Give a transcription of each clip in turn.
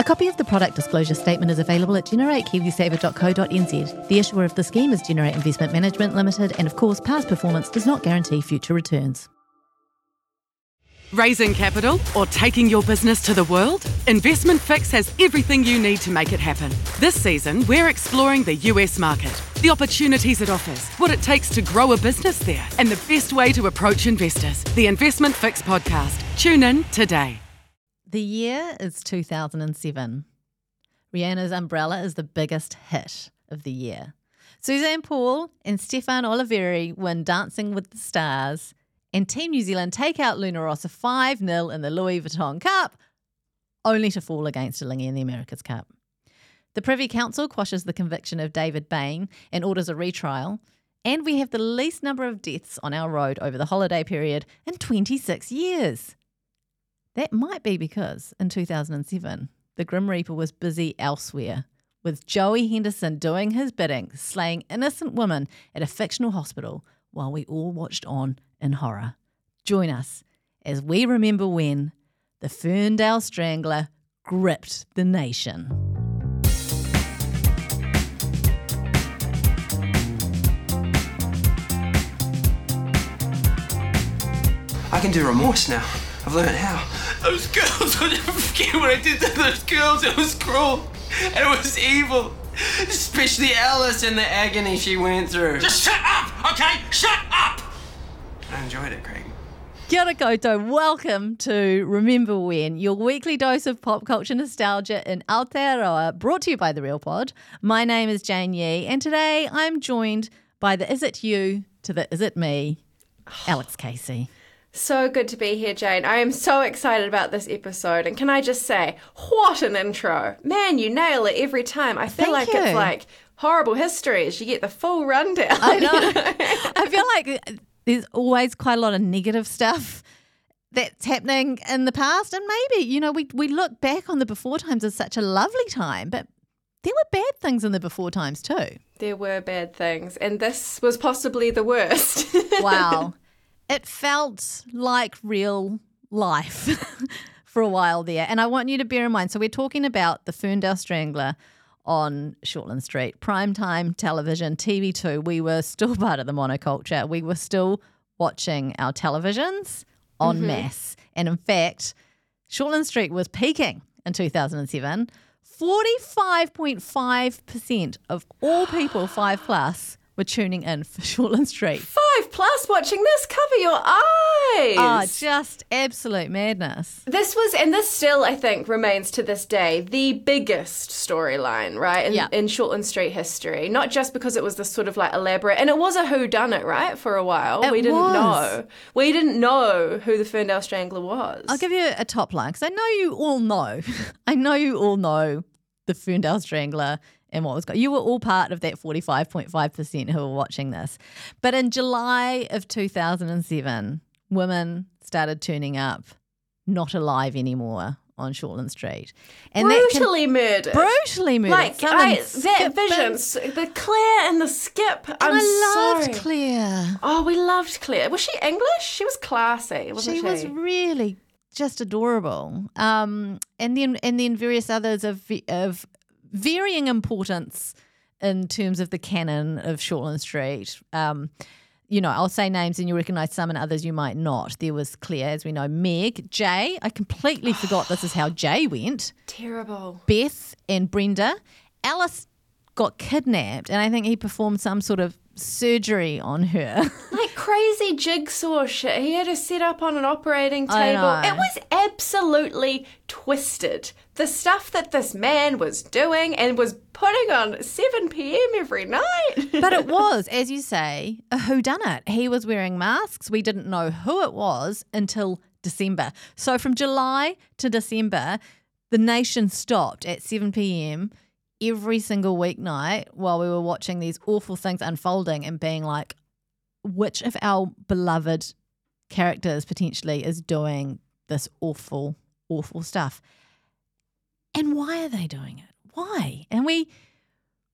A copy of the product disclosure statement is available at generatekiwisaver.co.nz. The issuer of the scheme is Generate Investment Management Limited, and of course, past performance does not guarantee future returns. Raising capital or taking your business to the world? Investment Fix has everything you need to make it happen. This season, we're exploring the US market, the opportunities it offers, what it takes to grow a business there, and the best way to approach investors. The Investment Fix podcast. Tune in today. The year is 2007. Rihanna's Umbrella is the biggest hit of the year. Suzanne Paul and Stefan Oliveri win Dancing with the Stars, and Team New Zealand take out Luna Rossa 5 0 in the Louis Vuitton Cup, only to fall against Alinghi in the America's Cup. The Privy Council quashes the conviction of David Bain and orders a retrial, and we have the least number of deaths on our road over the holiday period in 26 years. That might be because in 2007, the Grim Reaper was busy elsewhere, with Joey Henderson doing his bidding, slaying innocent women at a fictional hospital while we all watched on in horror. Join us as we remember when the Ferndale Strangler gripped the nation. I can do remorse now. I've learned how. Those girls, I'll never forget what I did to those girls. It was cruel. And it was evil. Especially Alice and the agony she went through. Just shut up, okay? Shut up! I enjoyed it, Craig. Kia ora koutou. Welcome to Remember When, your weekly dose of pop culture nostalgia in Aotearoa, brought to you by The Real Pod. My name is Jane Yee, and today I'm joined by the Is It You to the Is It Me, Alex Casey. So good to be here, Jane. I am so excited about this episode. And can I just say, what an intro. Man, you nail it every time. I feel Thank like you. it's like horrible histories. You get the full rundown. I know. I feel like there's always quite a lot of negative stuff that's happening in the past. And maybe, you know, we, we look back on the before times as such a lovely time, but there were bad things in the before times too. there were bad things. And this was possibly the worst. Wow. It felt like real life for a while there. And I want you to bear in mind so, we're talking about the Ferndale Strangler on Shortland Street, primetime television, TV2. We were still part of the monoculture. We were still watching our televisions en mm-hmm. masse. And in fact, Shortland Street was peaking in 2007. 45.5% of all people 5 plus were tuning in for Shortland Street. Five plus watching this, cover your eyes. Oh, just absolute madness. This was, and this still, I think, remains to this day the biggest storyline, right, in, Yeah. in Shortland Street history. Not just because it was this sort of like elaborate, and it was a who done it, right, for a while. It we didn't was. know. We didn't know who the Ferndale Strangler was. I'll give you a top line because I know you all know. I know you all know the Ferndale Strangler and what was going. You were all part of that 45.5% who were watching this. But in July of 2007, women started turning up not alive anymore on Shortland Street. And that can- brutally murdered. brutally murdered. Like I, that vision, the Claire and the skip. And I'm I loved sorry. Claire. Oh, we loved Claire. Was she English? She was classy, wasn't she she? was really just adorable. Um, and then and then various others of of varying importance in terms of the canon of Shortland Street. Um, you know, I'll say names and you recognise some and others you might not. There was Claire, as we know, Meg, Jay. I completely forgot this is how Jay went. Terrible. Beth and Brenda. Alice got kidnapped, and I think he performed some sort of surgery on her. Like crazy jigsaw shit. He had her set up on an operating table. It was absolutely twisted. The stuff that this man was doing and was putting on 7 p.m. every night. but it was, as you say, a whodunit. He was wearing masks. We didn't know who it was until December. So from July to December, the nation stopped at 7 p.m. every single weeknight while we were watching these awful things unfolding and being like, which of our beloved characters potentially is doing this awful, awful stuff. And why are they doing it? Why? And we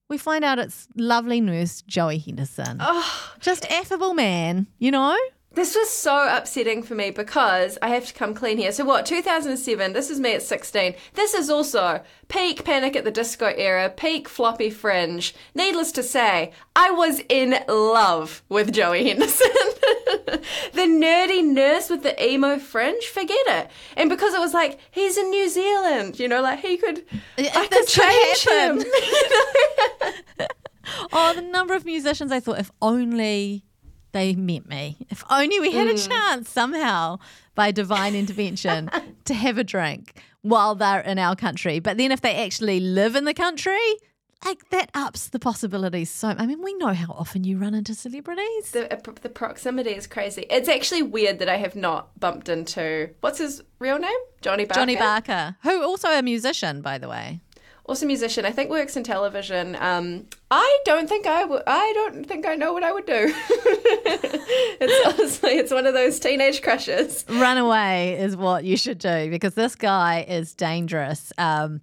we find out it's lovely nurse Joey Henderson. Oh, Just affable man, you know? This was so upsetting for me because I have to come clean here. So what? 2007. This is me at 16. This is also peak Panic at the Disco era, peak floppy fringe. Needless to say, I was in love with Joey Henderson. the nerdy nurse with the emo fringe, forget it. And because it was like he's in New Zealand, you know, like he could, I could change him. Oh, the number of musicians I thought if only they met me. If only we had a chance somehow by divine intervention to have a drink while they're in our country. But then if they actually live in the country, like that ups the possibilities so I mean, we know how often you run into celebrities. the, uh, the proximity is crazy. It's actually weird that I have not bumped into what's his real name, Johnny Barker. Johnny Barker, who also a musician, by the way. Also musician. I think works in television. Um, I don't think I would. I don't think I know what I would do. it's honestly, it's one of those teenage crushes. Run away is what you should do because this guy is dangerous. Um,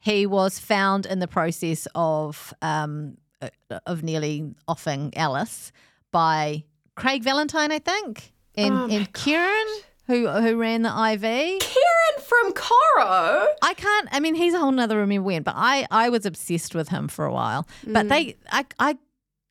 he was found in the process of um, uh, of nearly offing Alice by Craig Valentine, I think, and, Oh and Kieran, who who ran the IV. Kieran from Coro. I can't. I mean, he's a whole nother remember when, but I I was obsessed with him for a while. But mm. they, I I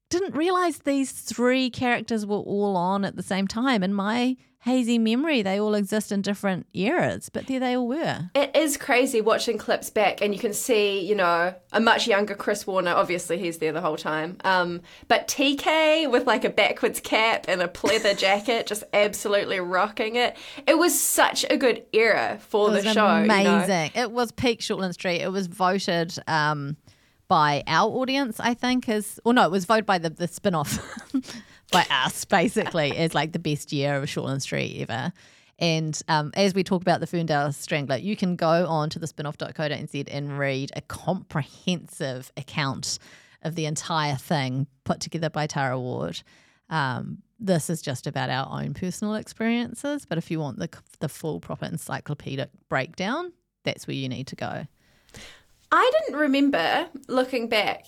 didn't realize these three characters were all on at the same time. and my hazy memory, they all exist in different eras, but there they all were. It is crazy watching clips back, and you can see, you know, a much younger Chris Warner. Obviously, he's there the whole time. Um, but TK with like a backwards cap and a pleather jacket, just absolutely rocking it. It was such a good era for the show. you know? amazing. It was peak Shortland Street. It was voted um, by our audience, I think, as or no, it was voted by the the spin off by us, basically, as like the best year of Shortland Street ever. And um, as we talk about the Ferndale Strangler, you can go on to the spinoff.co.nz and read a comprehensive account of the entire thing put together by Tara Ward. Um, this is just about our own personal experiences, but if you want the, the full, proper encyclopedic breakdown, that's where you need to go. I didn't remember looking back.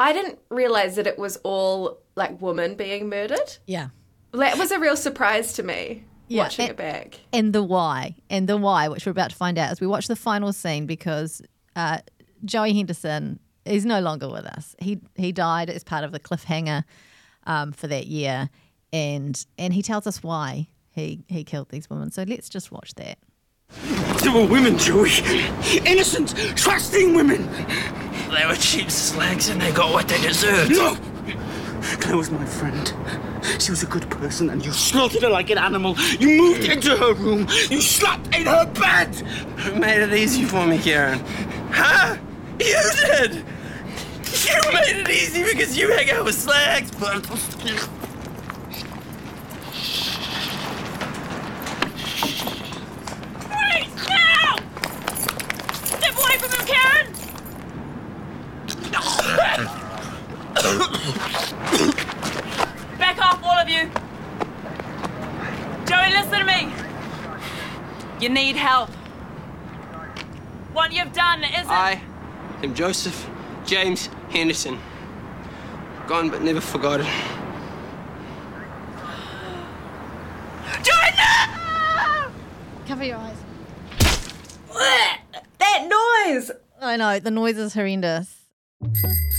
I didn't realize that it was all like women being murdered. Yeah. That was a real surprise to me Yeah, watching and- it back. and the why and the why which we're about to find out as we watch the final scene because uh, joey henderson is no longer with us he he died as part of the cliffhanger um, for that year and and he tells us why he he killed these women so let's just watch that They were women, Joey. Innocent, trusting women. They were cheap slags and they got what they deserved. No! Claire was my friend. She was a good person, and you slaughtered her like an animal. You moved into her room. You slept in her bed. You made it easy for me, Karen? Huh? You did! You made it easy because you hang out with slags, but. Freeze now! Step away from him, Karen! Back off, all of you! Joey, listen to me! You need help. What you've done isn't. I am Joseph James Henderson. Gone but never forgotten. Joey, no! cover your eyes That noise! i know the noise is horrendous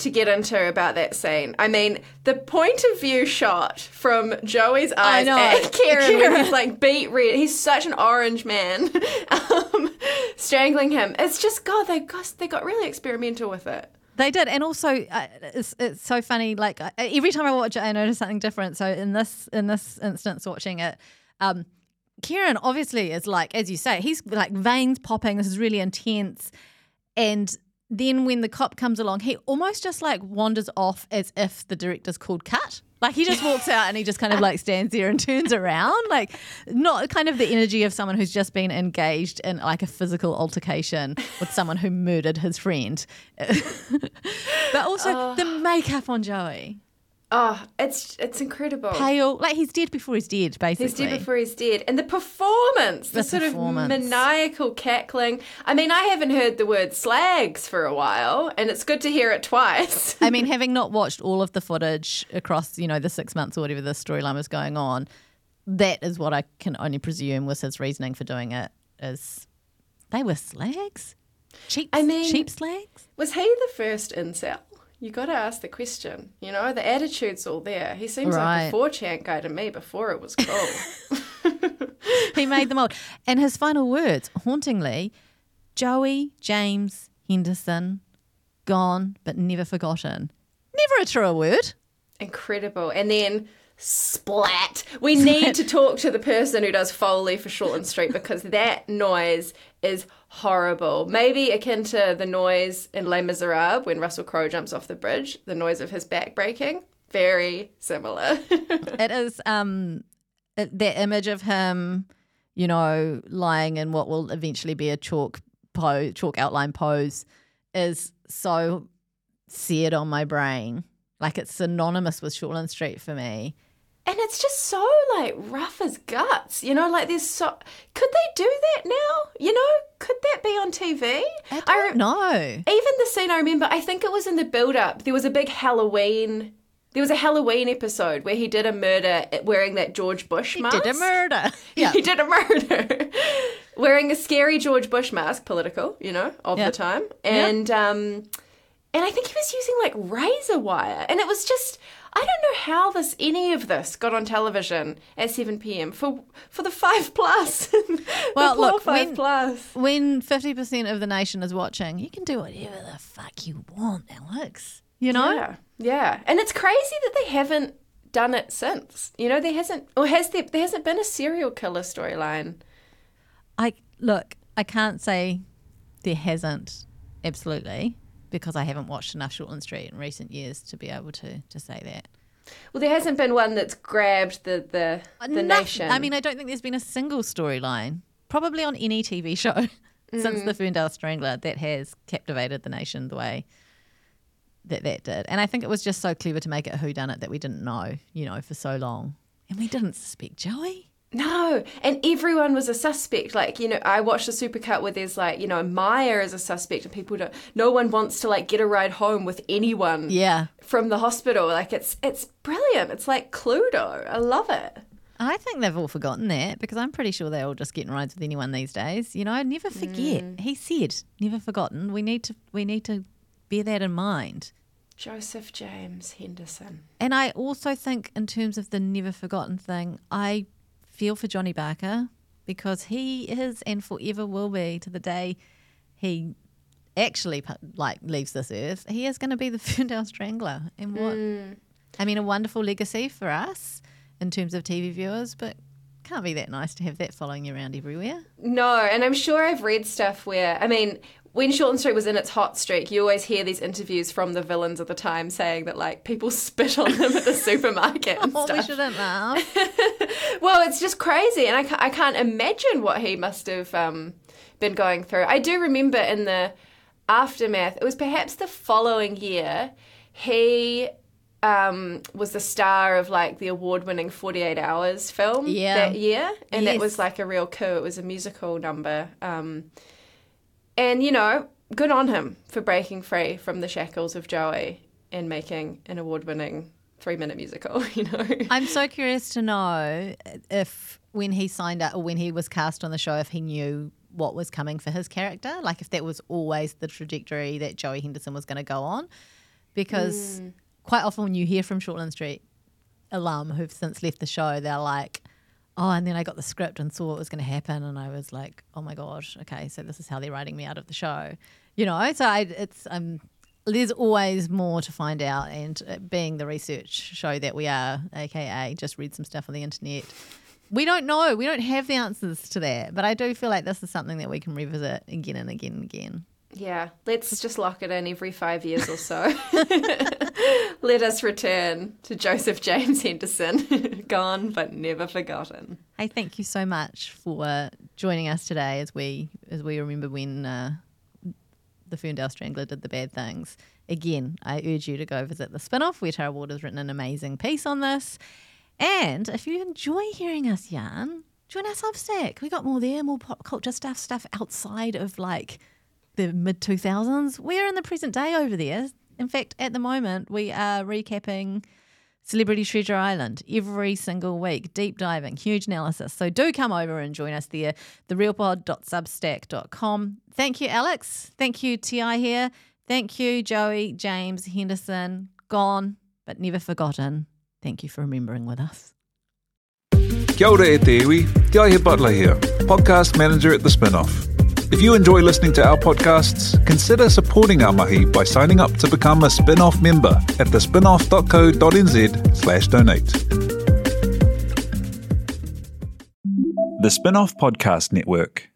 to get into about that scene. I mean, the point of view shot from Joey's eyes I know. at Kieran, Kieran. when he's like beat red. He's such an orange man, um, strangling him. It's just God. They got they got really experimental with it. They did, and also uh, it's it's so funny. Like uh, every time I watch it, I notice something different. So in this in this instance, watching it, um, Kieran obviously is like, as you say, he's like veins popping. This is really intense, and then when the cop comes along, he almost just like wanders off as if the director's called cut. Like he just walks out and he just kind of like stands there and turns around, like not kind of the energy of someone who's just been engaged in like a physical altercation with someone who murdered his friend. but also the makeup on Joey, Oh, it's it's incredible. pale, like he's dead before he's dead, basically. He's dead before he's dead. And the performance, the, The sort performance. of maniacal cackling. I mean, I haven't heard the word slags for a while, and it's good to hear it twice. I mean, having not watched all of the footage across, you know, the six months or whatever the storyline was going on, that is what I can only presume was his reasoning for doing it. Is they were slags, cheap, I mean- cheap slags. Was he the first incel? You got to ask the question. You know, the attitude's all there. He seems Right. like a 4chan guy to me before it was cool. He made them old. And his final words, hauntingly, Joey James Henderson, gone but never forgotten. Never a truer word. Incredible. And then splat. We need to talk to the person who does Foley for Shortland Street because that noise is horrible. Maybe akin to the noise in Les Miserables when Russell Crowe jumps off the bridge, the noise of his back breaking. Very similar. It is um it, that image of him, you know, lying in what will eventually be a chalk pose, chalk outline pose, is so seared on my brain. Like it's synonymous with Shortland Street for me. And it's just so like rough as guts. You know, like there's so could they do that now? You know, could that be on TV? I don't know. Even the scene I remember, I think it was in the build up, there was a big Halloween. There was a Halloween episode where he did a murder wearing that George Bush mask. Did a murder. Yeah. He did a murder. wearing a scary George Bush mask, political, you know, of Yeah. the time. And um and I think he was using like razor wire. And it was just I don't know how this any of this got on television at 7 p.m. for for the 5 plus. Well, look, 5 when- plus. when 50% of the nation is watching, you can do whatever the fuck you want, Alex. You know? Yeah, yeah, and it's crazy that they haven't done it since. You know, there hasn't, or has there? There hasn't been a serial killer storyline. I look, I can't say there hasn't absolutely because I haven't watched enough Shortland Street in recent years to be able to to say that. Well, there hasn't been one that's grabbed the the uh, the Noth- nation. I mean, I don't think there's been a single storyline, probably on any TV show since mm. the Ferndale Strangler that has captivated the nation the way that that did. And I think it was just so clever to make it a whodunit that we didn't know, you know, for so long. And we didn't suspect Joey. No, and everyone was a suspect. Like you know, I watched the supercut where there's like you know Maia is a suspect, and people don't. No one wants to like get a ride home with anyone. Yeah. From the hospital, like it's it's brilliant. It's like Cluedo. I love it. I think they've all forgotten that because I'm pretty sure they're all just getting rides with anyone these days. You know, I never forget. Mm. He said, never forgotten. We need to we need to bear that in mind. Joseph James Henderson. And I also think in terms of the never forgotten thing, I feel for Johnny Barker because he is and forever will be to the day he actually like leaves this earth. He is going to be the Ferndale Strangler, and what hmm. I mean, a wonderful legacy for us in terms of TV viewers, but can't be that nice to have that following you around everywhere. No, and I'm sure I've read stuff where, I mean, when Shortland Street was in its hot streak, you always hear these interviews from the villains of the time saying that, like, people spit on them at the supermarket and Oh, we shouldn't laugh. Well, it's just crazy, and I, ca- I can't imagine what he must have um, been going through. I do remember in the aftermath, it was perhaps the following year, he um, was the star of like the award-winning 48 Hours film Yeah. that year, and that was like a real coup. It was a musical number, um, and you know, good on him for breaking free from the shackles of Joey and making an award-winning three-minute musical. You know, I'm so curious to know if when he signed up or when he was cast on the show, if he knew what was coming for his character, like if that was always the trajectory that Joey Henderson was going to go on. Because hmm. quite often when you hear from Shortland Street alum who've since left the show, they're like, oh, and then I got the script and saw what was going to happen, and I was like, oh my gosh, okay, so this is how they're writing me out of the show, you know. So I, it's um, there's always more to find out, and uh, being the research show that we are, aka just read some stuff on the internet. We don't know. We don't have the answers to that, but I do feel like this is something that we can revisit again and again and again. Yeah, let's just lock it in every five years or so. Let us return to Joseph James Henderson, gone but never forgotten. Hey, thank you so much for joining us today as we as we remember when uh, the Ferndale Strangler did the bad things. Again, I urge you to go visit the spin-off where Tara Ward has written an amazing piece on this. And if you enjoy hearing us yarn, join our Substack. We got more there, more pop culture stuff, stuff outside of like the mid 2000s. We're in the present day over there. In fact, at the moment, we are recapping Celebrity Treasure Island every single week, deep diving, huge analysis. So do come over and join us there, therealpod.substack.com. Thank you, Alex. Thank you, Ti here. Thank you, Joey, James, Henderson. Gone, but never forgotten. Thank you for remembering with us. Kia ora e te iwi, Te Butler here, podcast manager at The Spinoff. If you enjoy listening to our podcasts, consider supporting our mahi by signing up to become a Spinoff member at thespinoff.co.nz slash donate. The Spinoff Podcast Network.